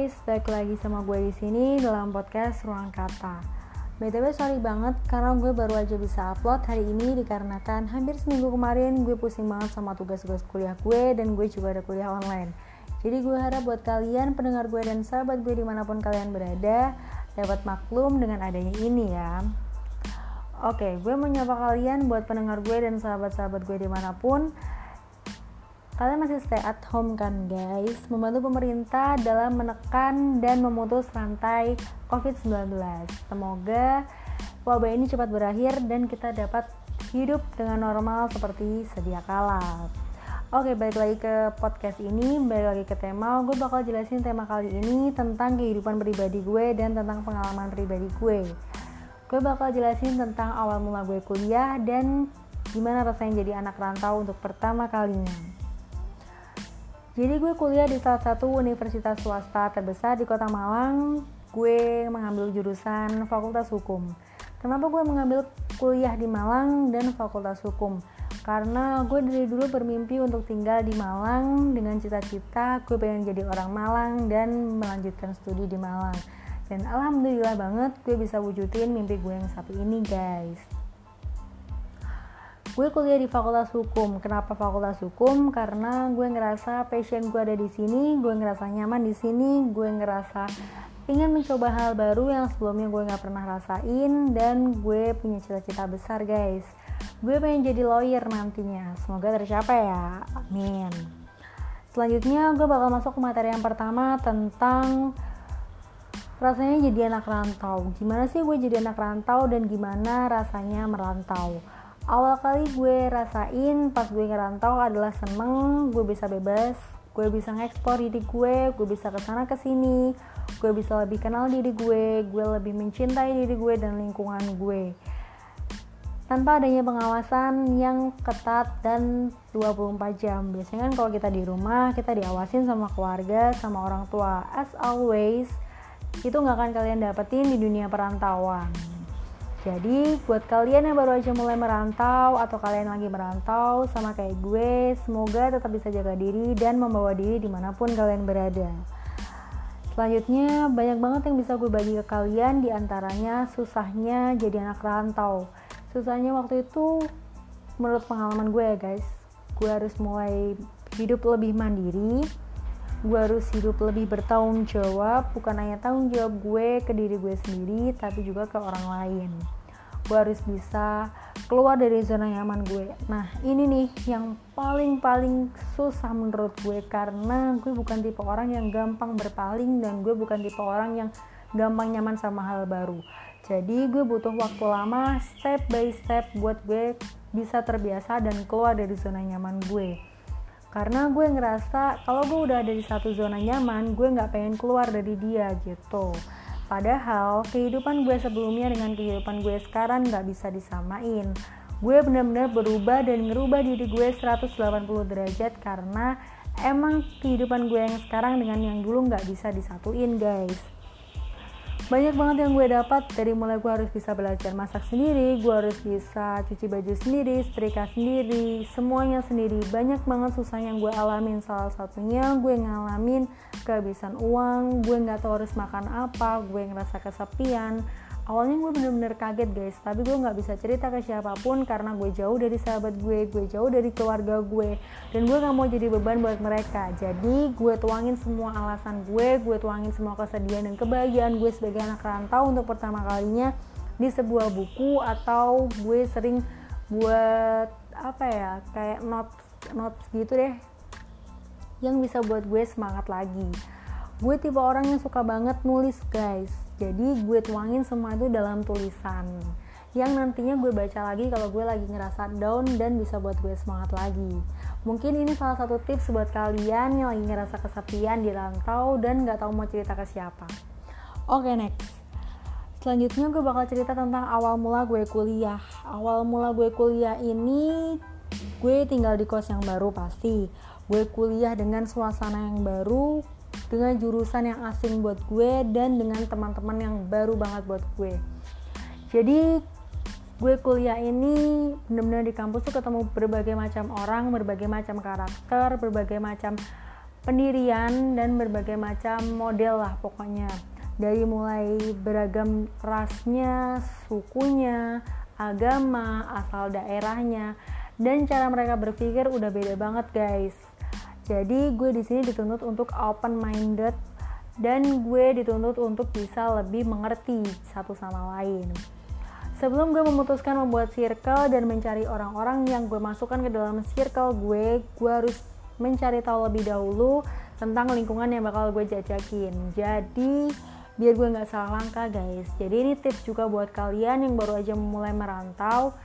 guys, balik lagi sama gue di sini dalam podcast Ruang Kata. BTW sorry banget karena gue baru aja bisa upload hari ini dikarenakan hampir seminggu kemarin gue pusing banget sama tugas-tugas kuliah gue dan gue juga ada kuliah online. Jadi gue harap buat kalian pendengar gue dan sahabat gue di mana pun kalian berada dapat maklum dengan adanya ini ya. Oke, gue mau nyapa kalian buat pendengar gue dan sahabat-sahabat gue di mana pun Kalian masih stay at home kan guys? Membantu pemerintah dalam menekan dan memutus rantai COVID-19 Semoga wabah ini cepat berakhir dan kita dapat hidup dengan normal seperti sedia kala. Oke balik lagi ke podcast ini Balik lagi ke tema. Gue bakal jelasin tema kali ini Tentang kehidupan pribadi gue dan tentang pengalaman pribadi gue. Gue bakal jelasin tentang awal mula gue kuliah Dan gimana rasanya jadi anak rantau untuk pertama kalinya jadi gue kuliah di salah satu universitas swasta terbesar di kota Malang. Gue mengambil jurusan Fakultas Hukum. Kenapa gue mengambil kuliah di Malang dan Fakultas Hukum? Karena gue dari dulu bermimpi untuk tinggal di Malang dengan cita-cita gue pengen jadi orang Malang dan melanjutkan studi di Malang. Dan alhamdulillah banget gue bisa wujudin mimpi gue yang satu ini guys gue kuliah di fakultas hukum. Kenapa fakultas hukum? Karena gue ngerasa passion gue ada di sini gue ngerasa nyaman di sini gue ngerasa ingin mencoba hal baru yang sebelumnya gue nggak pernah rasain dan gue punya cita-cita besar guys. Gue pengen jadi lawyer nantinya. Semoga tercapai ya. Amin. Selanjutnya gue bakal masuk ke materi yang pertama tentang rasanya jadi anak rantau. Gimana sih gue jadi anak rantau dan gimana rasanya merantau awal kali gue rasain pas gue ngerantau adalah seneng gue bisa bebas gue bisa ngekspor diri gue gue bisa ke sana ke sini gue bisa lebih kenal diri gue gue lebih mencintai diri gue dan lingkungan gue. Tanpa adanya pengawasan yang ketat dan 24 jam. Biasanya kan kalau kita di rumah kita diawasin sama keluarga sama orang tua. As always itu nggak akan kalian dapetin di dunia perantauan jadi buat kalian yang baru aja mulai merantau atau kalian lagi merantau sama kayak gue, semoga tetap bisa jaga diri dan membawa diri di mana pun kalian berada. Selanjutnya banyak banget yang bisa gue bagi ke kalian di antaranya susahnya jadi anak rantau. Susahnya waktu itu menurut pengalaman gue ya guys, gue harus mulai hidup lebih mandiri, gue harus hidup lebih bertanggung jawab bukan hanya tanggung jawab gue ke diri gue sendiri tapi juga ke orang lain. Gue harus bisa keluar dari zona nyaman gue. Nah ini nih yang paling-paling susah menurut gue karena gue bukan tipe orang yang gampang berpaling dan gue bukan tipe orang yang gampang nyaman sama hal baru. Jadi gue butuh waktu lama step by step buat gue bisa terbiasa dan keluar dari zona nyaman gue karena gue ngerasa kalau gue udah ada di satu zona nyaman gue nggak pengen keluar dari dia gitu. Padahal kehidupan gue sebelumnya dengan kehidupan gue sekarang nggak bisa disamain. Gue benar-benar berubah dan ngerubah diri gue 180 derajat karena emang kehidupan gue yang sekarang dengan yang dulu nggak bisa disatuin guys banyak banget yang gue dapat. Dari mulai gue harus bisa belajar masak sendiri gue harus bisa cuci baju sendiri setrika sendiri semuanya sendiri. Banyak banget susah yang gue alamin. Salah satunya gue ngalamin kehabisan uang gue nggak tahu harus makan apa gue ngerasa kesepian awalnya gue bener-bener kaget guys. Tapi gue nggak bisa cerita ke siapa pun karena gue jauh dari sahabat gue gue jauh dari keluarga gue dan gue nggak mau jadi beban buat mereka. Jadi gue tuangin semua alasan gue gue tuangin semua kesedihan dan kebahagiaan gue sebagai anak rantau untuk pertama kalinya di sebuah buku atau gue sering buat apa ya kayak notes notes gitu deh yang bisa buat gue semangat lagi. Gue tipe orang yang suka banget nulis guys jadi gue tuangin semua itu dalam tulisan yang nantinya gue baca lagi kalau gue lagi ngerasa down dan bisa buat gue semangat lagi. Mungkin ini salah satu tips buat kalian yang lagi ngerasa kesepian di rantau dan gak tahu mau cerita ke siapa. Oke okay, next. Selanjutnya gue bakal cerita tentang awal mula gue kuliah. Awal mula gue kuliah ini gue tinggal di kos yang baru pasti. Gue kuliah dengan suasana yang baru, dengan jurusan yang asing buat gue dan dengan teman-teman yang baru banget buat gue jadi gue kuliah ini benar-benar di kampus tuh ketemu berbagai macam orang berbagai macam karakter berbagai macam pendirian dan berbagai macam model lah pokoknya dari mulai beragam rasnya, sukunya, agama, asal daerahnya, dan cara mereka berpikir udah beda banget guys. Jadi gue di sini dituntut untuk open minded dan gue dituntut untuk bisa lebih mengerti satu sama lain. Sebelum gue memutuskan membuat circle dan mencari orang-orang yang gue masukkan ke dalam circle gue, gue harus mencari tahu lebih dahulu tentang lingkungan yang bakal gue jajakin. Jadi biar gue nggak salah langkah guys jadi ini tips juga buat kalian yang baru aja memulai merantau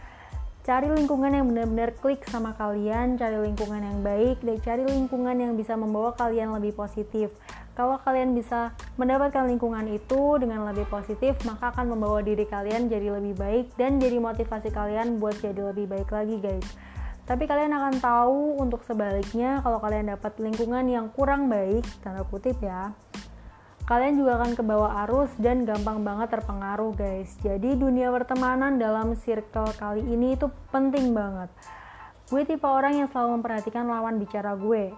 cari lingkungan yang benar-benar klik sama kalian cari lingkungan yang baik dan cari lingkungan yang bisa membawa kalian lebih positif. Kalau kalian bisa mendapatkan lingkungan itu dengan lebih positif maka akan membawa diri kalian jadi lebih baik dan jadi motivasi kalian buat jadi lebih baik lagi guys. Tapi kalian akan tahu untuk sebaliknya kalau kalian dapat lingkungan yang kurang baik tanda kutip ya kalian juga akan kebawa arus dan gampang banget terpengaruh guys. Jadi dunia pertemanan dalam circle kali ini itu penting banget. Gue tipe orang yang selalu memperhatikan lawan bicara gue.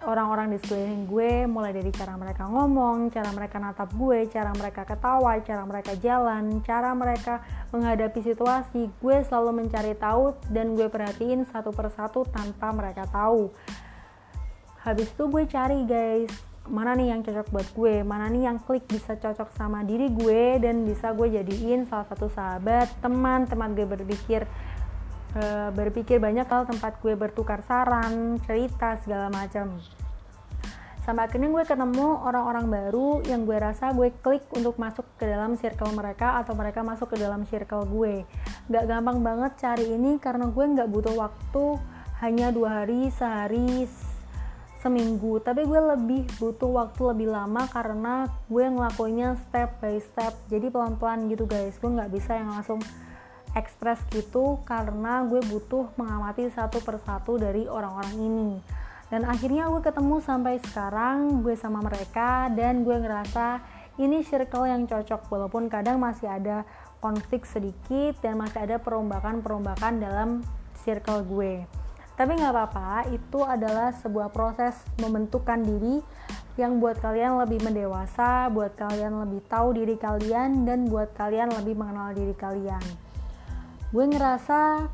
Orang-orang di sekeliling gue mulai dari cara mereka ngomong, cara mereka natap gue, cara mereka ketawa, cara mereka jalan, cara mereka menghadapi situasi. Gue selalu mencari tahu dan gue perhatiin satu persatu tanpa mereka tahu. Habis itu gue cari guys mana nih yang cocok buat gue? Mana nih yang klik bisa cocok sama diri gue dan bisa gue jadiin salah satu sahabat teman teman gue berpikir uh, berpikir banyak hal tempat gue bertukar saran cerita segala macam. Sampai akhirnya gue ketemu orang-orang baru yang gue rasa gue klik untuk masuk ke dalam circle mereka atau mereka masuk ke dalam circle gue. Gak gampang banget cari ini karena gue gak butuh waktu hanya dua hari sehari seminggu. Tapi gue lebih butuh waktu lebih lama karena gue ngelakuinnya step by step. Jadi pelan-pelan gitu guys. Gue nggak bisa yang langsung ekspres gitu karena gue butuh mengamati satu persatu dari orang-orang ini. Dan akhirnya gue ketemu sampai sekarang gue sama mereka dan gue ngerasa ini circle yang cocok. Walaupun kadang masih ada konflik sedikit dan masih ada perombakan-perombakan dalam circle gue tapi nggak apa-apa itu adalah sebuah proses membentukkan diri yang buat kalian lebih mendewasa buat kalian lebih tahu diri kalian dan buat kalian lebih mengenal diri kalian. Gue ngerasa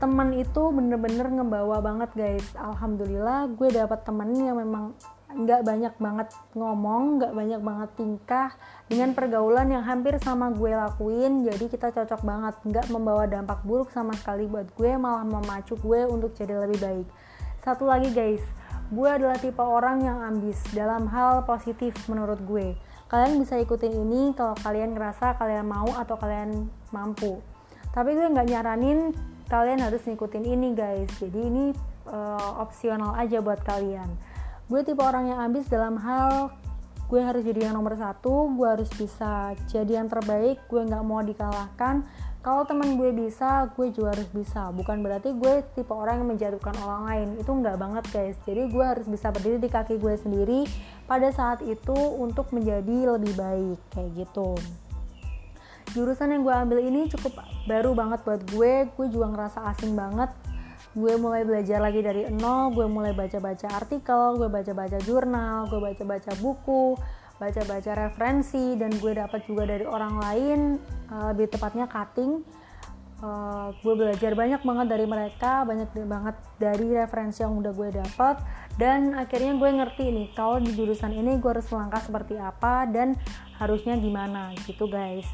teman itu bener-bener ngebawa banget guys. Alhamdulillah gue dapet temen yang memang nggak banyak banget ngomong, nggak banyak banget tingkah dengan pergaulan yang hampir sama gue lakuin. Jadi kita cocok banget, nggak membawa dampak buruk sama sekali buat gue, malah memacu gue untuk jadi lebih baik. Satu lagi guys, gue adalah tipe orang yang ambis dalam hal positif menurut gue. Kalian bisa ikutin ini kalau kalian ngerasa kalian mau atau kalian mampu. Tapi gue nggak nyaranin kalian harus ngikutin ini guys. Jadi ini uh, opsional aja buat kalian gue tipe orang yang ambis dalam hal gue harus jadi yang nomor satu gue harus bisa jadi yang terbaik gue nggak mau dikalahkan. Kalau teman gue bisa gue juga harus bisa. Bukan berarti gue tipe orang yang menjatuhkan orang lain. Itu nggak banget guys. Jadi gue harus bisa berdiri di kaki gue sendiri pada saat itu untuk menjadi lebih baik kayak gitu. Jurusan yang gue ambil ini cukup baru banget buat gue. Gue juga ngerasa asing banget gue mulai belajar lagi dari nol gue mulai baca-baca artikel gue baca-baca jurnal gue baca-baca buku baca-baca referensi dan gue dapat juga dari orang lain uh, lebih tepatnya cutting. Uh, gue belajar banyak banget dari mereka banyak banget dari referensi yang udah gue dapat dan akhirnya gue ngerti nih kalau di jurusan ini gue harus melangkah seperti apa dan harusnya gimana gitu guys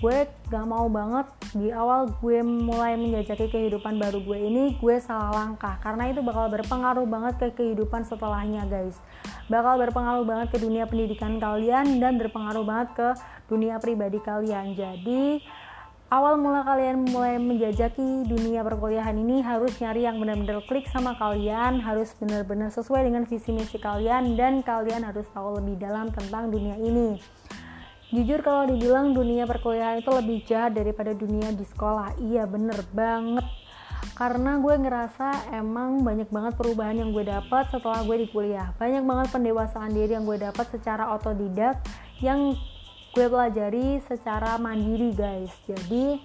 gue gak mau banget di awal gue mulai menjajaki kehidupan baru gue ini gue salah langkah. Karena itu bakal berpengaruh banget ke kehidupan setelahnya guys. Bakal berpengaruh banget ke dunia pendidikan kalian dan berpengaruh banget ke dunia pribadi kalian. Jadi awal mula kalian mulai menjajaki dunia perkuliahan ini harus nyari yang benar-benar klik sama kalian harus benar-benar sesuai dengan visi misi kalian dan kalian harus tahu lebih dalam tentang dunia ini Jujur kalau dibilang dunia perkuliahan itu lebih jahat daripada dunia di sekolah. Iya bener banget. Karena gue ngerasa emang banyak banget perubahan yang gue dapat setelah gue di kuliah. Banyak banget pendewasaan diri yang gue dapat secara otodidak yang gue pelajari secara mandiri guys. Jadi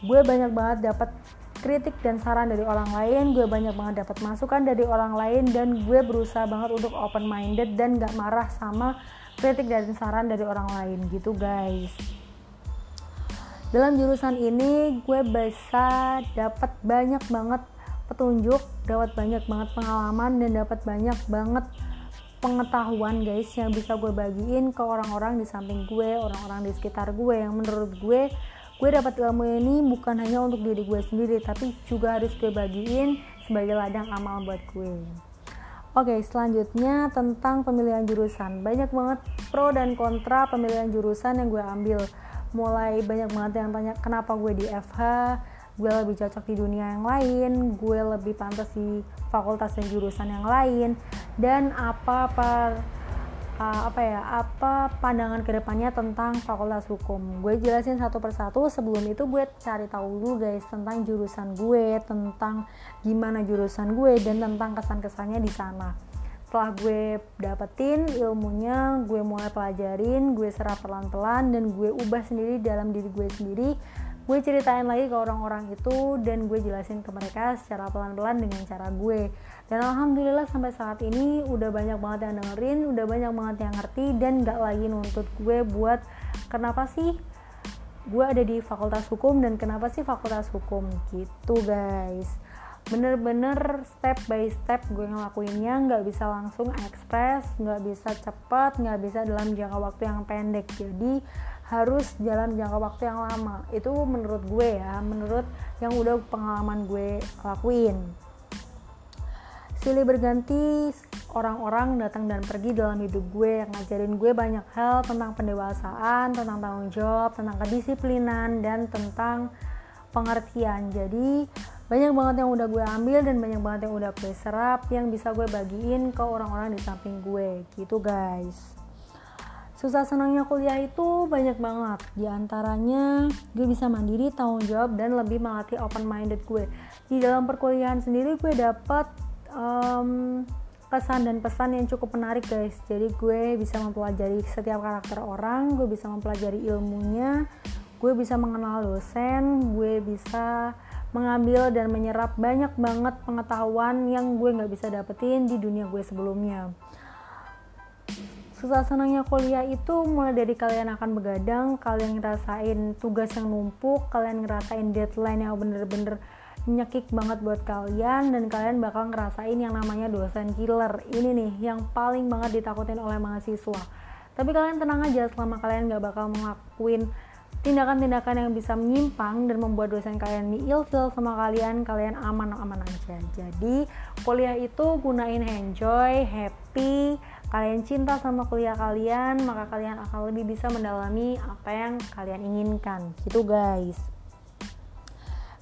gue banyak banget dapat kritik dan saran dari orang lain gue banyak banget dapat masukan dari orang lain dan gue berusaha banget untuk open minded dan gak marah sama kritik dan saran dari orang lain gitu guys. Dalam jurusan ini gue bisa dapat banyak banget petunjuk dapat banyak banget pengalaman dan dapat banyak banget pengetahuan guys yang bisa gue bagiin ke orang-orang di samping gue orang-orang di sekitar gue. Yang menurut gue gue dapat ilmu ini bukan hanya untuk diri gue sendiri tapi juga harus gue bagiin sebagai ladang amal buat gue Oke, selanjutnya tentang pemilihan jurusan. Banyak banget pro dan kontra pemilihan jurusan yang gue ambil. Mulai banyak banget yang tanya kenapa gue di FH, gue lebih cocok di dunia yang lain, gue lebih pantas di fakultas dan jurusan yang lain, dan apa apa uh, apa ya apa pandangan ke depannya tentang fakultas hukum. Gue jelasin satu persatu sebelum itu gue cari tahu dulu guys tentang jurusan gue tentang gimana jurusan gue dan tentang kesan-kesannya di sana. Setelah gue dapetin ilmunya gue mulai pelajarin gue serap pelan-pelan dan gue ubah sendiri dalam diri gue sendiri gue ceritain lagi ke orang-orang itu dan gue jelasin ke mereka secara pelan-pelan dengan cara gue. Dan alhamdulillah sampai saat ini udah banyak banget yang dengerin udah banyak banget yang ngerti dan gak lagi nuntut gue buat kenapa sih gue ada di fakultas hukum dan kenapa sih fakultas hukum? Gitu guys. Bener-bener step by step gue ngelakuinnya nggak bisa langsung ekspres nggak bisa cepat nggak bisa dalam jangka waktu yang pendek. Jadi harus jalan jangka waktu yang lama. Itu menurut gue ya menurut yang udah pengalaman gue lakuin. Silih berganti orang-orang datang dan pergi dalam hidup gue yang ngajarin gue banyak hal tentang pendewasaan tentang tanggung jawab tentang kedisiplinan dan tentang pengertian. Jadi banyak banget yang udah gue ambil dan banyak banget yang udah gue serap yang bisa gue bagiin ke orang-orang di samping gue. Gitu guys susah senangnya kuliah itu banyak banget. Di antaranya gue bisa mandiri tanggung jawab dan lebih melatih open minded gue. Di dalam perkuliahan sendiri gue dapat um, pesan dan pesan yang cukup menarik guys. Jadi gue bisa mempelajari setiap karakter orang gue bisa mempelajari ilmunya gue bisa mengenal dosen gue bisa mengambil dan menyerap banyak banget pengetahuan yang gue nggak bisa dapetin di dunia gue sebelumnya susah senangnya kuliah itu mulai dari kalian akan begadang, kalian ngerasain tugas yang numpuk, kalian ngerasain deadline yang bener-bener nyekik banget buat kalian dan kalian bakal ngerasain yang namanya dosen killer. Ini nih yang paling banget ditakutin oleh mahasiswa. Tapi kalian tenang aja selama kalian gak bakal ngelakuin tindakan-tindakan yang bisa menyimpang dan membuat dosen kalian ilfil sama kalian kalian aman-aman aja. Jadi kuliah itu gunain enjoy happy kalian cinta sama kuliah kalian, maka kalian akan lebih bisa mendalami apa yang kalian inginkan. Gitu guys.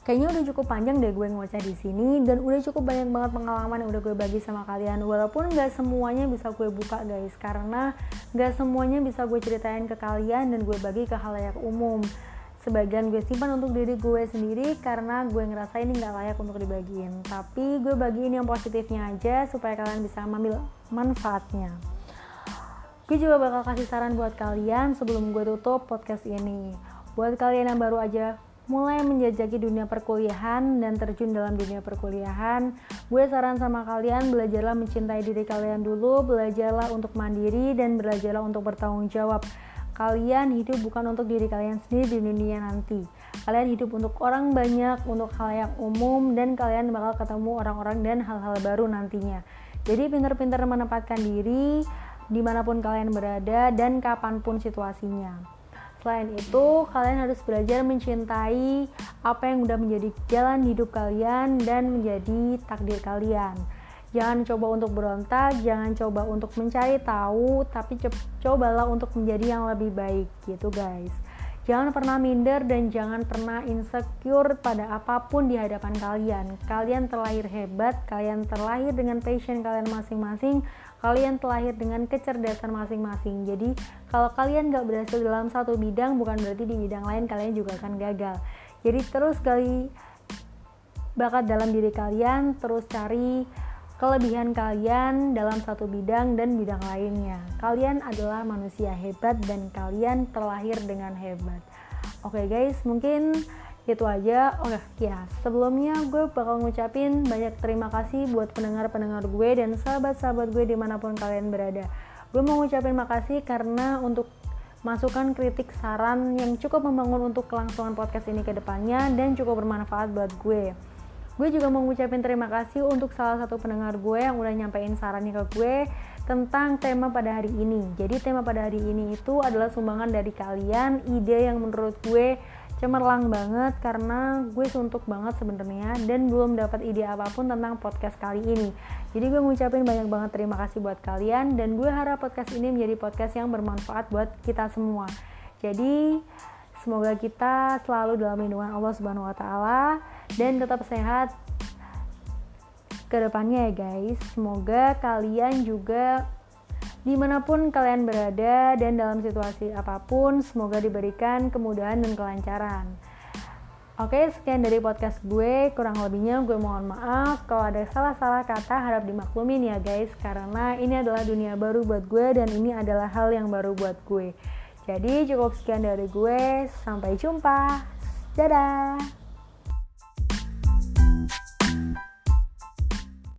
Kayaknya udah cukup panjang deh gue ngoceh di sini dan udah cukup banyak banget pengalaman yang udah gue bagi sama kalian. Walaupun nggak semuanya bisa gue buka guys, karena nggak semuanya bisa gue ceritain ke kalian dan gue bagi ke halayak umum sebagian gue simpan untuk diri gue sendiri karena gue ngerasa ini nggak layak untuk dibagiin tapi gue bagiin yang positifnya aja supaya kalian bisa mengambil manfaatnya gue juga bakal kasih saran buat kalian sebelum gue tutup podcast ini buat kalian yang baru aja mulai menjajaki dunia perkuliahan dan terjun dalam dunia perkuliahan, gue saran sama kalian belajarlah mencintai diri kalian dulu, belajarlah untuk mandiri dan belajarlah untuk bertanggung jawab kalian hidup bukan untuk diri kalian sendiri di dunia nanti. Kalian hidup untuk orang banyak, untuk hal yang umum, dan kalian bakal ketemu orang-orang dan hal-hal baru nantinya. Jadi pintar-pintar menempatkan diri di mana pun kalian berada dan kapan pun situasinya. Selain itu, kalian harus belajar mencintai apa yang udah menjadi jalan hidup kalian dan menjadi takdir kalian Jangan coba untuk berontak, jangan coba untuk mencari tahu, tapi cobalah untuk menjadi yang lebih baik gitu guys. Jangan pernah minder dan jangan pernah insecure pada apa pun di hadapan kalian. Kalian terlahir hebat, kalian terlahir dengan passion kalian masing-masing, kalian terlahir dengan kecerdasan masing-masing. Jadi kalau kalian gak berhasil dalam satu bidang, bukan berarti di bidang lain kalian juga akan gagal. Jadi terus kali bakat dalam diri kalian, terus cari kelebihan kalian dalam satu bidang dan bidang lainnya. Kalian adalah manusia hebat dan kalian terlahir dengan hebat. Oke okay guys, mungkin itu aja oke ya sebelumnya gue bakal ngucapin banyak terima kasih buat pendengar-pendengar gue dan sahabat-sahabat gue di mana pun kalian berada gue mau ngucapin makasih karena untuk masukan kritik saran yang cukup membangun untuk kelangsungan podcast ini ke depannya dan cukup bermanfaat buat gue gue juga mau ngucapin terima kasih untuk salah satu pendengar gue yang udah nyampein sarannya ke gue tentang tema pada hari ini. Jadi tema pada hari ini itu adalah sumbangan dari kalian, ide yang menurut gue cemerlang banget karena gue suntuk banget sebenarnya dan belum dapat ide apa pun tentang podcast kali ini. Jadi gue ngucapin banyak banget terima kasih buat kalian dan gue harap podcast ini menjadi podcast yang bermanfaat buat kita semua. Jadi semoga kita selalu dalam lindungan Allah Subhanahu wa taala dan tetap sehat ke depannya ya guys. Semoga kalian juga di mana pun kalian berada dan dalam situasi apa pun semoga diberikan kemudahan dan kelancaran. Oke sekian dari podcast gue. Kurang lebihnya gue mohon maaf kalau ada salah-salah kata harap dimaklumin ya guys. Karena ini adalah dunia baru buat gue dan ini adalah hal yang baru buat gue. Jadi cukup sekian dari gue. Sampai jumpa. Dadah